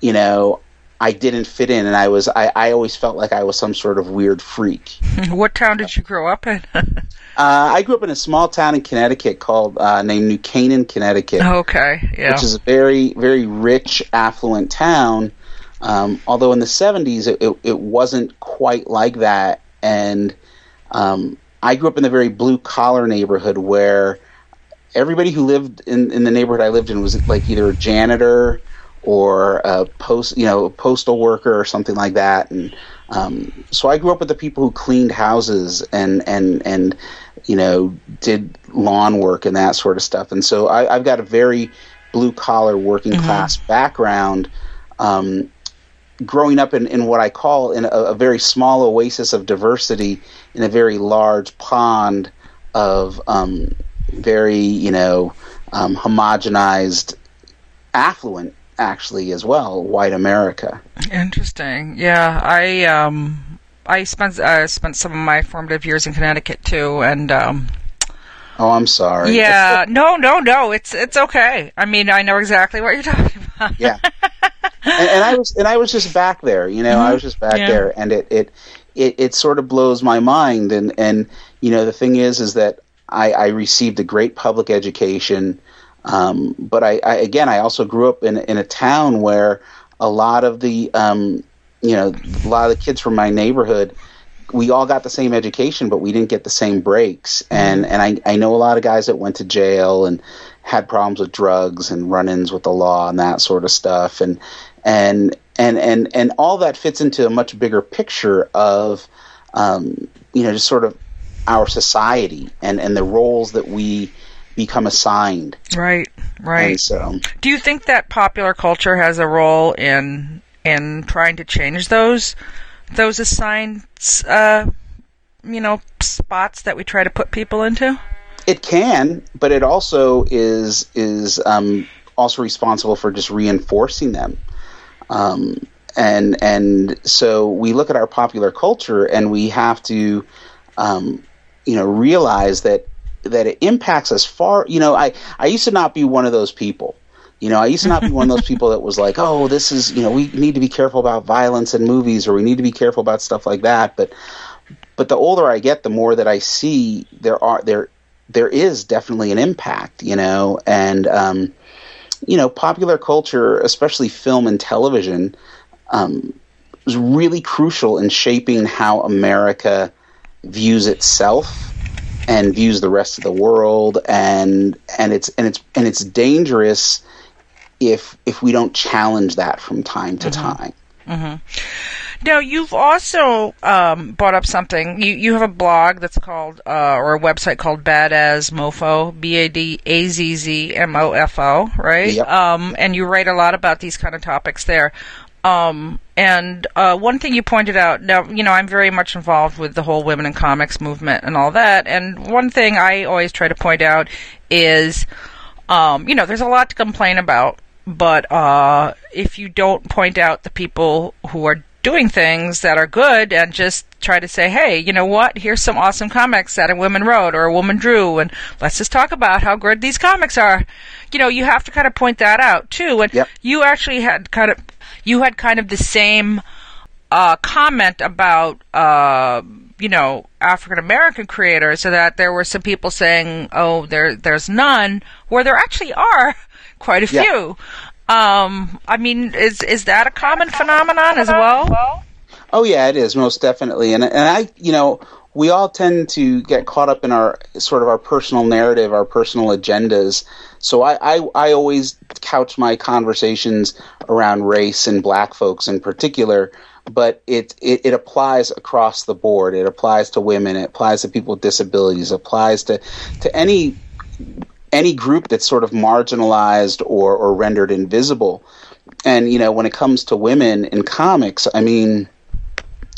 you know, I didn't fit in, and I was I, I always felt like I was some sort of weird freak. What town did you grow up in? Uh, I grew up in a small town in Connecticut called uh, named New Canaan, Connecticut, okay. Yeah. which is a very very rich, affluent town. Um, although in the '70s it, it, it wasn't quite like that, and um, I grew up in a very blue collar neighborhood where everybody who lived in, in the neighborhood I lived in was like either a janitor or a post, you know, a postal worker or something like that. And um, so I grew up with the people who cleaned houses and and and you know did lawn work and that sort of stuff. And so I, I've got a very blue collar working class background. Um, growing up in, in what I call in a, a very small oasis of diversity in a very large pond of um, very you know um, homogenized affluent actually as well white America. Interesting. Yeah, I um I spent uh, spent some of my formative years in Connecticut too, and um Oh, I'm sorry. yeah, no, no, no, it's it's okay. I mean, I know exactly what you're talking about. yeah. and, and I was and I was just back there, you know, I was just back Yeah. there, and it, it it it sort of blows my mind. And and you know, the thing is, is that I, I received a great public education, um, but I, I again, I also grew up in in a town where a lot of the um, you know a lot of the kids from my neighborhood we all got the same education, but we didn't get the same breaks. And and I I know a lot of guys that went to jail and had problems with drugs and run-ins with the law and that sort of stuff. And and and and and all that fits into a much bigger picture of um, you know just sort of our society and and the roles that we become assigned. Right, right. And so, Do you think that popular culture has a role in in trying to change those those assigned uh, you know spots that we try to put people into? It can, but it also is is um, also responsible for just reinforcing them. Um, and and so we look at our popular culture, and we have to, um, you know, realize that that it impacts us far. You know, I I used to not be one of those people. You know, I used to not be one of those people that was like, oh, this is, you know, we need to be careful about violence in movies or we need to be careful about stuff like that. But, but the older I get, the more that I see there are there there is definitely an impact, you know, and um, you know, popular culture, especially film and television, um, was really crucial in shaping how America views itself and views the rest of the world, and and it's and it's and it's dangerous if if we don't challenge that from time to time. Now, you've also um, brought up something. You you have a blog that's called, uh, or a website called Badazz Mofo, B A D A Z Z M O F O, right? Yep. Um, and you write a lot about these kind of topics there. Um, and uh, one thing you pointed out, now you know I'm very much involved with the whole women in comics movement and all that. And one thing I always try to point out is, um, you know, there's a lot to complain about, but uh, if you don't point out the people who are doing things that are good and just try to say, hey, you know what? Here's some awesome comics that a woman wrote or a woman drew, and let's just talk about how good these comics are. You know, you have to kind of point that out too. And Yep. you actually had kind of you had kind of the same uh, comment about uh, you know African American creators, so that there were some people saying, "Oh, there there's none," where there actually are quite a Yeah. few. Um, I mean, is is that a common phenomenon as well? Oh yeah, it is most definitely, and and I, you know, we all tend to get caught up in our sort of our personal narrative, our personal agendas. So I, I, I always couch my conversations around race and black folks in particular, but it, it, it applies across the board. It applies to women. It applies to people with disabilities. It applies to to any any group that's sort of marginalized or, or rendered invisible. And you know, when it comes to women in comics, I mean,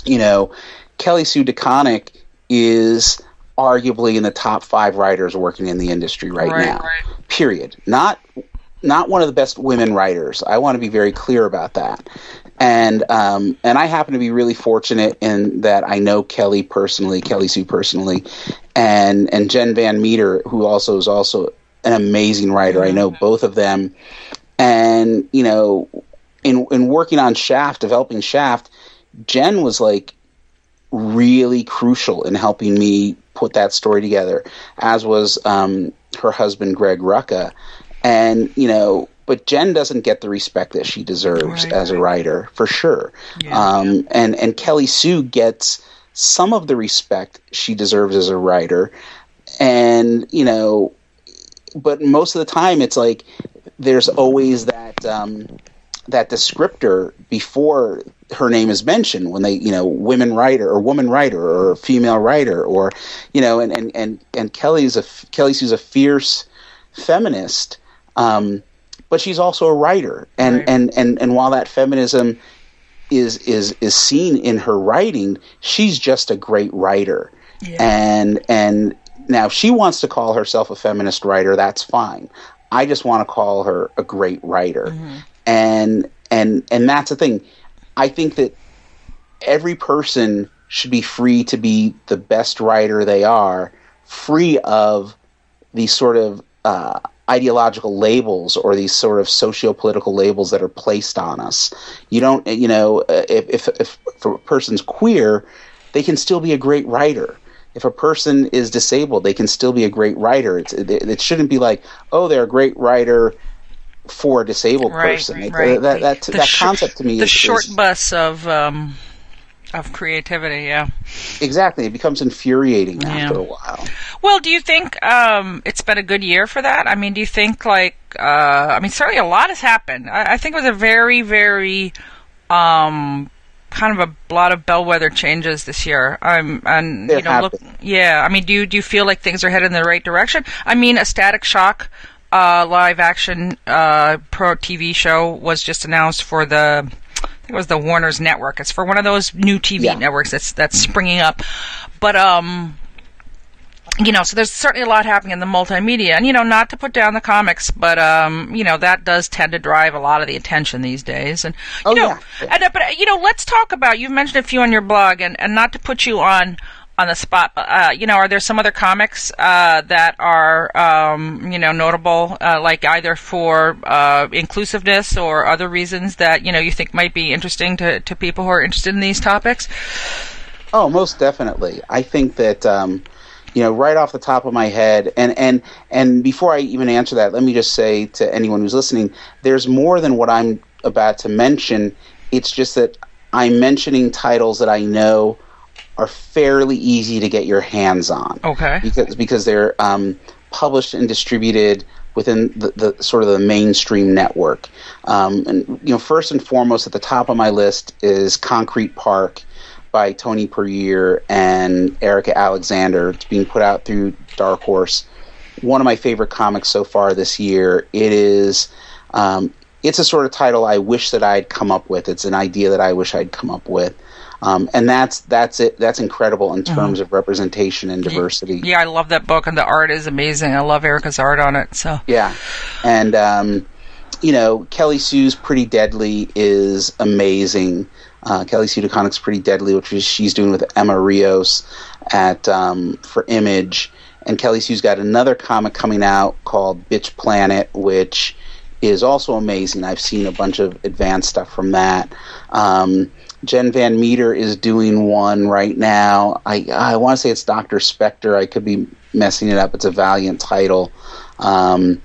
you know, Kelly Sue DeConnick is arguably in the top five writers working in the industry right, Right, now. right. Period. Not not one of the best women writers. I want to be very clear about that. And um, and I happen to be really fortunate in that I know Kelly personally, Kelly Sue personally, and and Jen Van Meter, who also is also an amazing writer. I know both of them, and you know, in in working on Shaft, developing Shaft, Jen was like really crucial in helping me put that story together, as was um, her husband Greg Rucka, and you know. But Jen doesn't get the respect that she deserves Right, as a writer, for sure. Yeah. um, and and Kelly Sue gets some of the respect she deserves as a writer, and you know, but most of the time it's like there's always that um, that descriptor before her name is mentioned when they you know women writer or woman writer or female writer or you know and and and, and Kelly's a Kelly Sue's a fierce feminist um, but she's also a writer and, Right. and and and while that feminism is is is seen in her writing she's just a great writer Yeah. and and now if she wants to call herself a feminist writer that's fine i just want to call her a great writer and and and that's the thing i think that every person should be free to be the best writer they are free of these sort of uh, ideological labels or these sort of socio-political labels that are placed on us. You don't, you know, uh, if, if, if a person's queer, they can still be a great writer. If a person is disabled, they can still be a great writer. It's, it, it shouldn't be like, oh, they're a great writer for a disabled Right, person. right, It- right. That, that, The that sh- concept to me the is, short is bus of um, of creativity. Yeah, exactly. It becomes infuriating Yeah. after a while. Well, do you think um, it's been a good year for that? I mean, do you think like uh, I mean, certainly a lot has happened. I, I think it was a very, very um, kind of a lot of bellwether changes this year. Um, and There you know, look, yeah. I mean, do you do you feel like things are headed in the right direction? I mean, a Static Shock uh, live action uh, pro TV show was just announced for the. I think it was the Warner's network. It's for one of those new TV Yeah. networks that's that's springing up. But um, you know, so there's certainly a lot happening in the multimedia, and you know, not to put down the comics, but um, you know, that does tend to drive a lot of the attention these days. And you Oh, know, yeah. and, uh, but uh, you know, let's talk about. You've mentioned a few on your blog, and and not to put you on on the spot, but uh, you know, are there some other comics uh, that are um, you know notable, uh, like either for uh, inclusiveness or other reasons that you know you think might be interesting to to people who are interested in these topics? Oh, most definitely. I think that um, you know, right off the top of my head, and and and before I even answer that, let me just say to anyone who's listening, there's more than what I'm about to mention. It's just that I'm mentioning titles that I know are fairly easy to get your hands on Okay. because because they're um, published and distributed within the, the sort of the mainstream network. Um, and you know, first and foremost, at the top of my list is Concrete Park by Tony Puryear and Erika Alexander. It's being put out through Dark Horse. One of my favorite comics so far this year. It is. Um, it's a sort of title I wish that I'd come up with. It's an idea that I wish I'd come up with. Um, and that's that's it. That's incredible in terms of representation and diversity. Yeah, I love that book, and the art is amazing. I love Erika's art on it. So Yeah, and um, you know Kelly Sue's Pretty Deadly is amazing. Uh, Kelly Sue DeConnick's Pretty Deadly, which is she's doing with Emma Rios at um, for Image, and Kelly Sue's got another comic coming out called Bitch Planet, which is also amazing. I've seen a bunch of advanced stuff from that. Um, Jen Van Meter is doing one right now. I I want to say it's Doctor Spectre. I could be messing it up. It's a Valiant title. Um,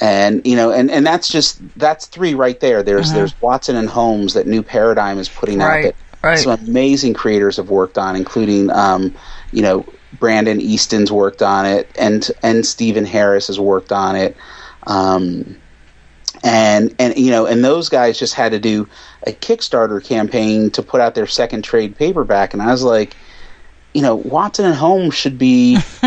and you know, and, and that's just that's three right there. There's there's Watson and Holmes that New Paradigm is putting out that right. some amazing creators have worked on, including um, you know Brandon Easton's worked on it, and and Stephen Harris has worked on it. Um, and and you know and those guys just had to do a Kickstarter campaign to put out their second trade paperback, and I was like, you know, Watson and Holmes should be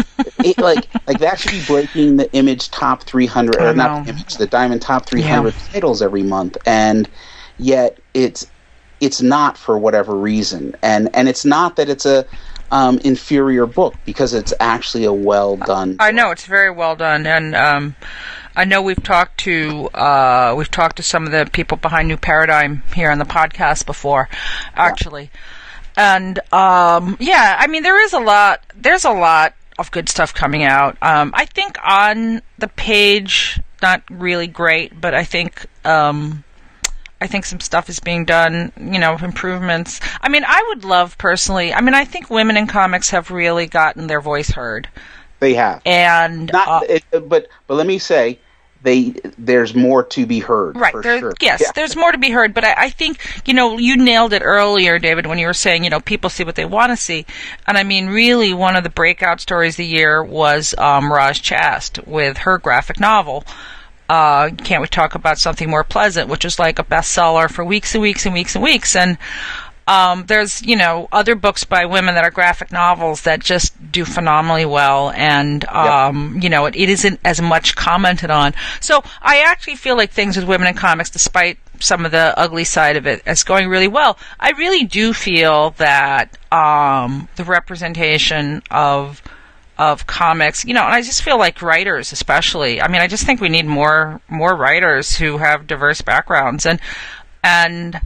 it, like like that should be breaking the Image top three hundred or not the Image the Diamond top three hundred titles every month, and yet it's it's not for whatever reason, and and it's not that it's a um, inferior book because it's actually a well done. I know it's very well done, and um, I know we've talked to uh, we've talked to some of the people behind New Paradigm here on the podcast before, actually, and um, yeah, I mean there is a lot. There's a lot of good stuff coming out. Um, I think on the page, not really great, but I think. Um, I think some stuff is being done, you know, improvements. I mean, I would love personally, I mean, I think women in comics have really gotten their voice heard. They have And not, uh, it, but but let me say, they there's more to be heard. Right. for There, sure. Yes, Yeah. there's more to be heard, but I, I think you know you nailed it earlier, David, when you were saying you know people see what they want to see, and I mean really one of the breakout stories of the year was um, Roz Chast with her graphic novel. Uh, can't we talk about something more pleasant, which is like a bestseller for weeks and weeks and weeks and weeks, and um, there's you know other books by women that are graphic novels that just do phenomenally well, and um, you know it, it isn't as much commented on. So I actually feel like things with women in comics, despite some of the ugly side of it, is going really well. I really do feel that um, the representation of of comics, you know, and I just feel like writers, especially. I mean, I just think we need more more writers who have diverse backgrounds, and and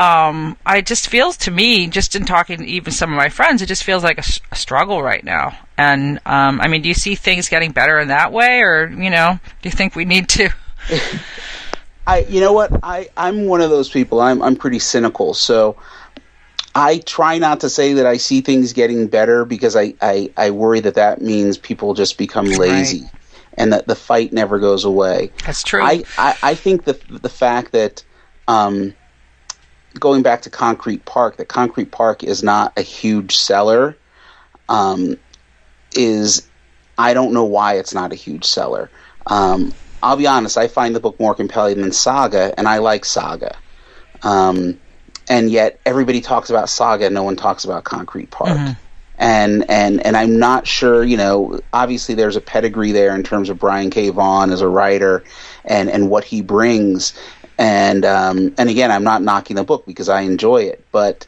um, I just feels to me, just in talking to even some of my friends, it just feels like a struggle right now. And um, I mean, do you see things getting better in that way, or you know, do you think we need to? I you know what I I'm one of those people. I'm I'm pretty cynical, so I try not to say that I see things getting better because I I, I worry that that means people just become lazy. And that the fight never goes away. That's true. I, I, I think the the fact that um, going back to Concrete Park, that Concrete Park is not a huge seller. Um, is I don't know why it's not a huge seller. Um, I'll be honest, I find the book more compelling than Saga, and I like Saga. Um, and yet everybody talks about Saga, and no one talks about Concrete Park. Mm-hmm. And, and and I'm not sure, you know. Obviously, there's a pedigree there in terms of Brian K. Vaughan as a writer, and and what he brings. And um, and again, I'm not knocking the book because I enjoy it, but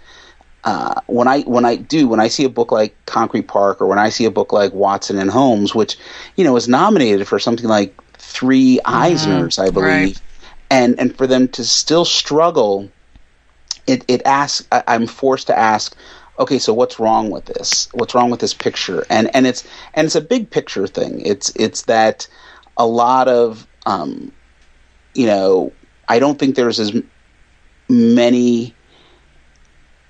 uh, when I when I do when I see a book like Concrete Park or when I see a book like Watson and Holmes, which you know was nominated for something like three mm-hmm. Eisners, I believe, right. and and for them to still struggle, it it asks I, I'm forced to ask, okay, so what's wrong with this? What's wrong with this picture? And and it's and it's a big picture thing. It's it's that a lot of um, you know I don't think there's as many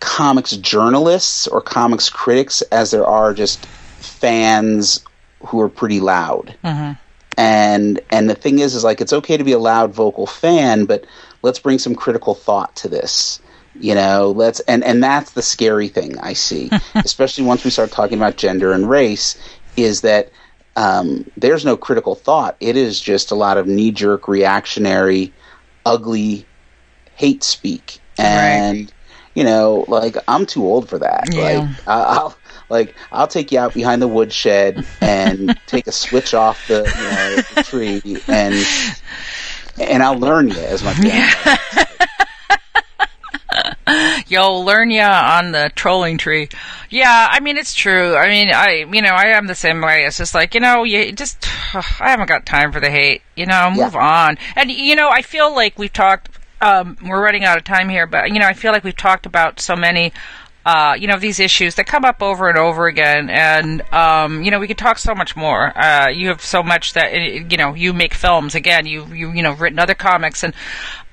comics journalists or comics critics as there are just fans who are pretty loud. Mm-hmm. And and the thing is, is like it's okay to be a loud vocal fan, but let's bring some critical thought to this. You know, let's and and that's the scary thing I see, especially once we start talking about gender and race, is that um, there's no critical thought. It is just a lot of knee jerk, reactionary, ugly hate speak, and. Right you know, like I'm too old for that. Yeah. Like I'll like I'll take you out behind the woodshed and take a switch off the, you know, the tree and and I'll learn you as my yeah. Yo, learn ya on the trolling tree. Yeah, I mean it's true. I mean, I you know I am the same way. It's just like you know you just I haven't got time for the hate. You know, move yeah. on. And you know I feel like we've talked um, we're running out of time here, but you know, I feel like we've talked about so many. Uh, you know these issues that come up over and over again, and um, you know we could talk so much more. Uh, you have so much that you know you make films again. You you you know written other comics, and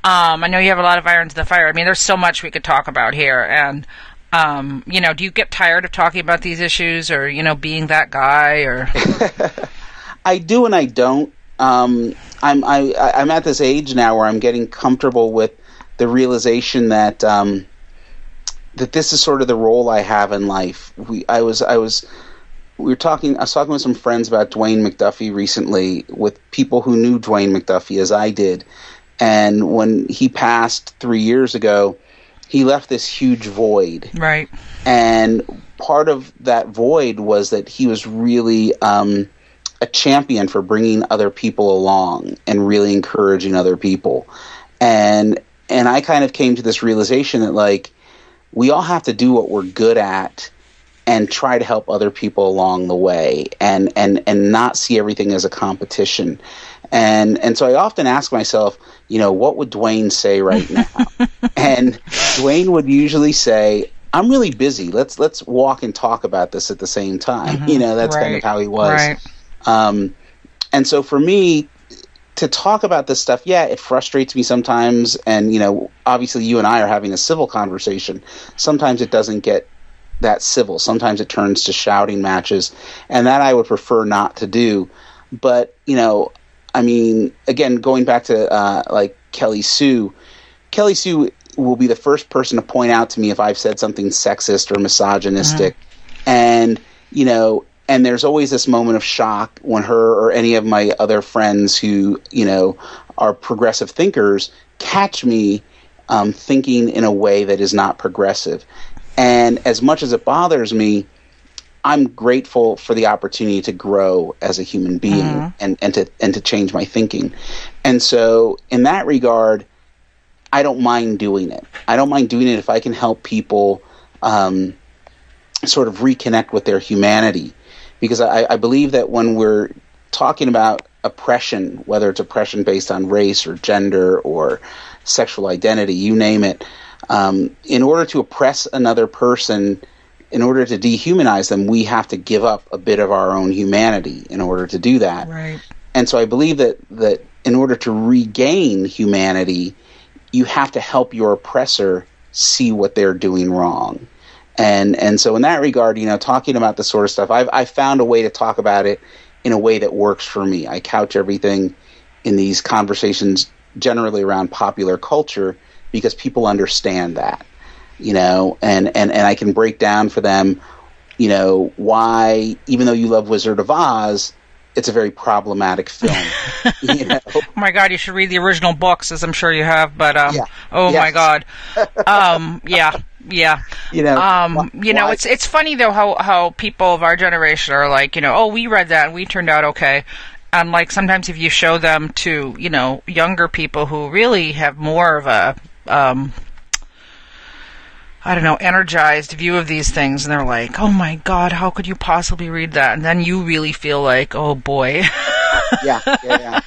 um, I know you have a lot of irons in the fire. I mean, there's so much we could talk about here, and um, you know, do you get tired of talking about these issues, or you know, being that guy, or? I do and I don't. Um, I'm I, I'm at this age now where I'm getting comfortable with the realization that um, that this is sort of the role I have in life. We I was I was we were talking I was talking with some friends about Dwayne McDuffie recently with people who knew Dwayne McDuffie as I did. And when he passed 3 years ago, he left this huge void. Right. And part of that void was that he was really um, a champion for bringing other people along and really encouraging other people. And and I kind of came to this realization that like we all have to do what we're good at and try to help other people along the way and and and not see everything as a competition. And and so I often ask myself, you know, what would Dwayne say right now? and Dwayne would usually say, I'm really busy. Let's let's walk and talk about this at the same time. Mm-hmm. You know, that's right. kind of how he was. Right. Um, and so for me to talk about this stuff, yeah, it frustrates me sometimes. And, you know, obviously you and I are having a civil conversation. Sometimes it doesn't get that civil. Sometimes it turns to shouting matches. And that I would prefer not to do. But, you know, I mean, again, going back to uh, like Kelly Sue, Kelly Sue will be the first person to point out to me if I've said something sexist or misogynistic. Mm-hmm. And, you know, and there's always this moment of shock when her or any of my other friends who you know are progressive thinkers catch me um, thinking in a way that is not progressive and as much as it bothers me i'm grateful for the opportunity to grow as a human being mm-hmm. and, and to and to change my thinking. And so in that regard i don't mind doing it. I don't mind doing it if i can help people um, sort of reconnect with their humanity. Because I, I believe that when we're talking about oppression, whether it's oppression based on race or gender or sexual identity, you name it, um, in order to oppress another person, in order to dehumanize them, we have to give up a bit of our own humanity in order to do that. Right. And so I believe that that in order to regain humanity, you have to help your oppressor see what they're doing wrong and and so in that regard, you know, talking about this sort of stuff, I've I found a way to talk about it in a way that works for me. I couch everything in these conversations generally around popular culture because people understand that, you know, and, and, and I can break down for them, you know, why, even though you love Wizard of Oz, it's a very problematic film. you know? Oh my God, you should read the original books, as I'm sure you have. But um, Yeah. oh Yes. my God, um, yeah, yeah. You know, um, you know, why- it's it's funny though how how people of our generation are like, you know, oh, we read that and we turned out okay. And like sometimes if you show them to you know younger people who really have more of a um, I don't know, energized view of these things, and they're like, "Oh my God, how could you possibly read that?" And then you really feel like, "Oh boy." yeah, yeah, yeah.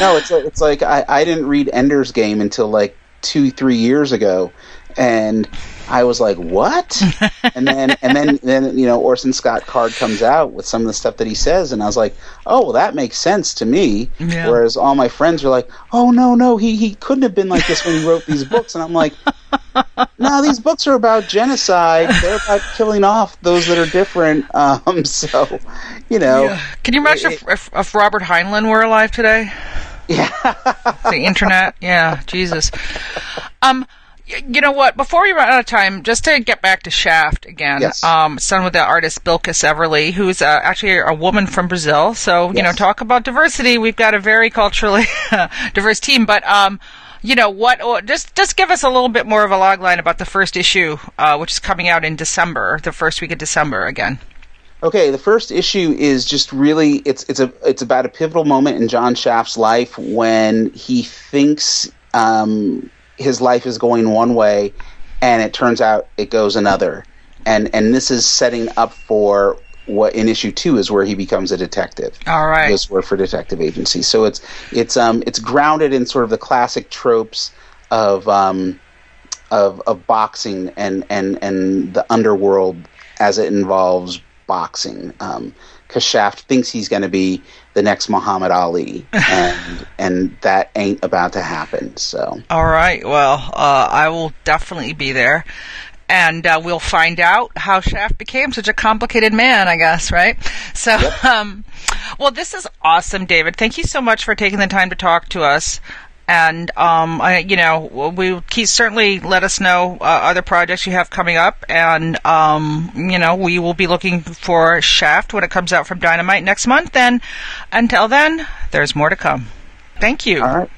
No, it's it's like I, I didn't read Ender's Game until like two, three years ago, and I was like, "What?" and then and then then you know Orson Scott Card comes out with some of the stuff that he says, and I was like, "Oh, well, that makes sense to me." Yeah. Whereas all my friends were like, "Oh no, no, he he couldn't have been like this when he wrote these books," and I'm like. No, these books are about genocide. They're about killing off those that are different. Um, so, you know, Can you imagine if, if, if Robert Heinlein were alive today? yeah. the internet. Yeah, Jesus. Um, you know what? Before we run out of time, just to get back to Shaft again, Yes. um, done with the artist Bilquis Evely, who's uh, actually a woman from Brazil. So you know, talk about diversity. We've got a very culturally diverse team, but um. You know what? or Just just give us a little bit more of a log line about the first issue, uh, which is coming out in December, the first week of December again. Okay, the first issue is just really it's it's a it's about a pivotal moment in John Shaft's life when he thinks um, his life is going one way, and it turns out it goes another, and and this is setting up for what in issue two is where he becomes a detective. All right. To work for detective agency. So it's it's um it's grounded in sort of the classic tropes of um of of boxing and and and the underworld as it involves boxing. Um, because Shaft thinks he's going to be the next Muhammad Ali, and and that ain't about to happen. So All right. Well, uh, I will definitely be there. And uh, we'll find out how Shaft became such a complicated man, I guess, right? So, um, well, this is awesome, David. Thank you so much for taking the time to talk to us. And, um, I, you know, we keep, certainly let us know uh, other projects you have coming up. And, um, you know, we will be looking for Shaft when it comes out from Dynamite next month. And until then, there's more to come. Thank you. all right,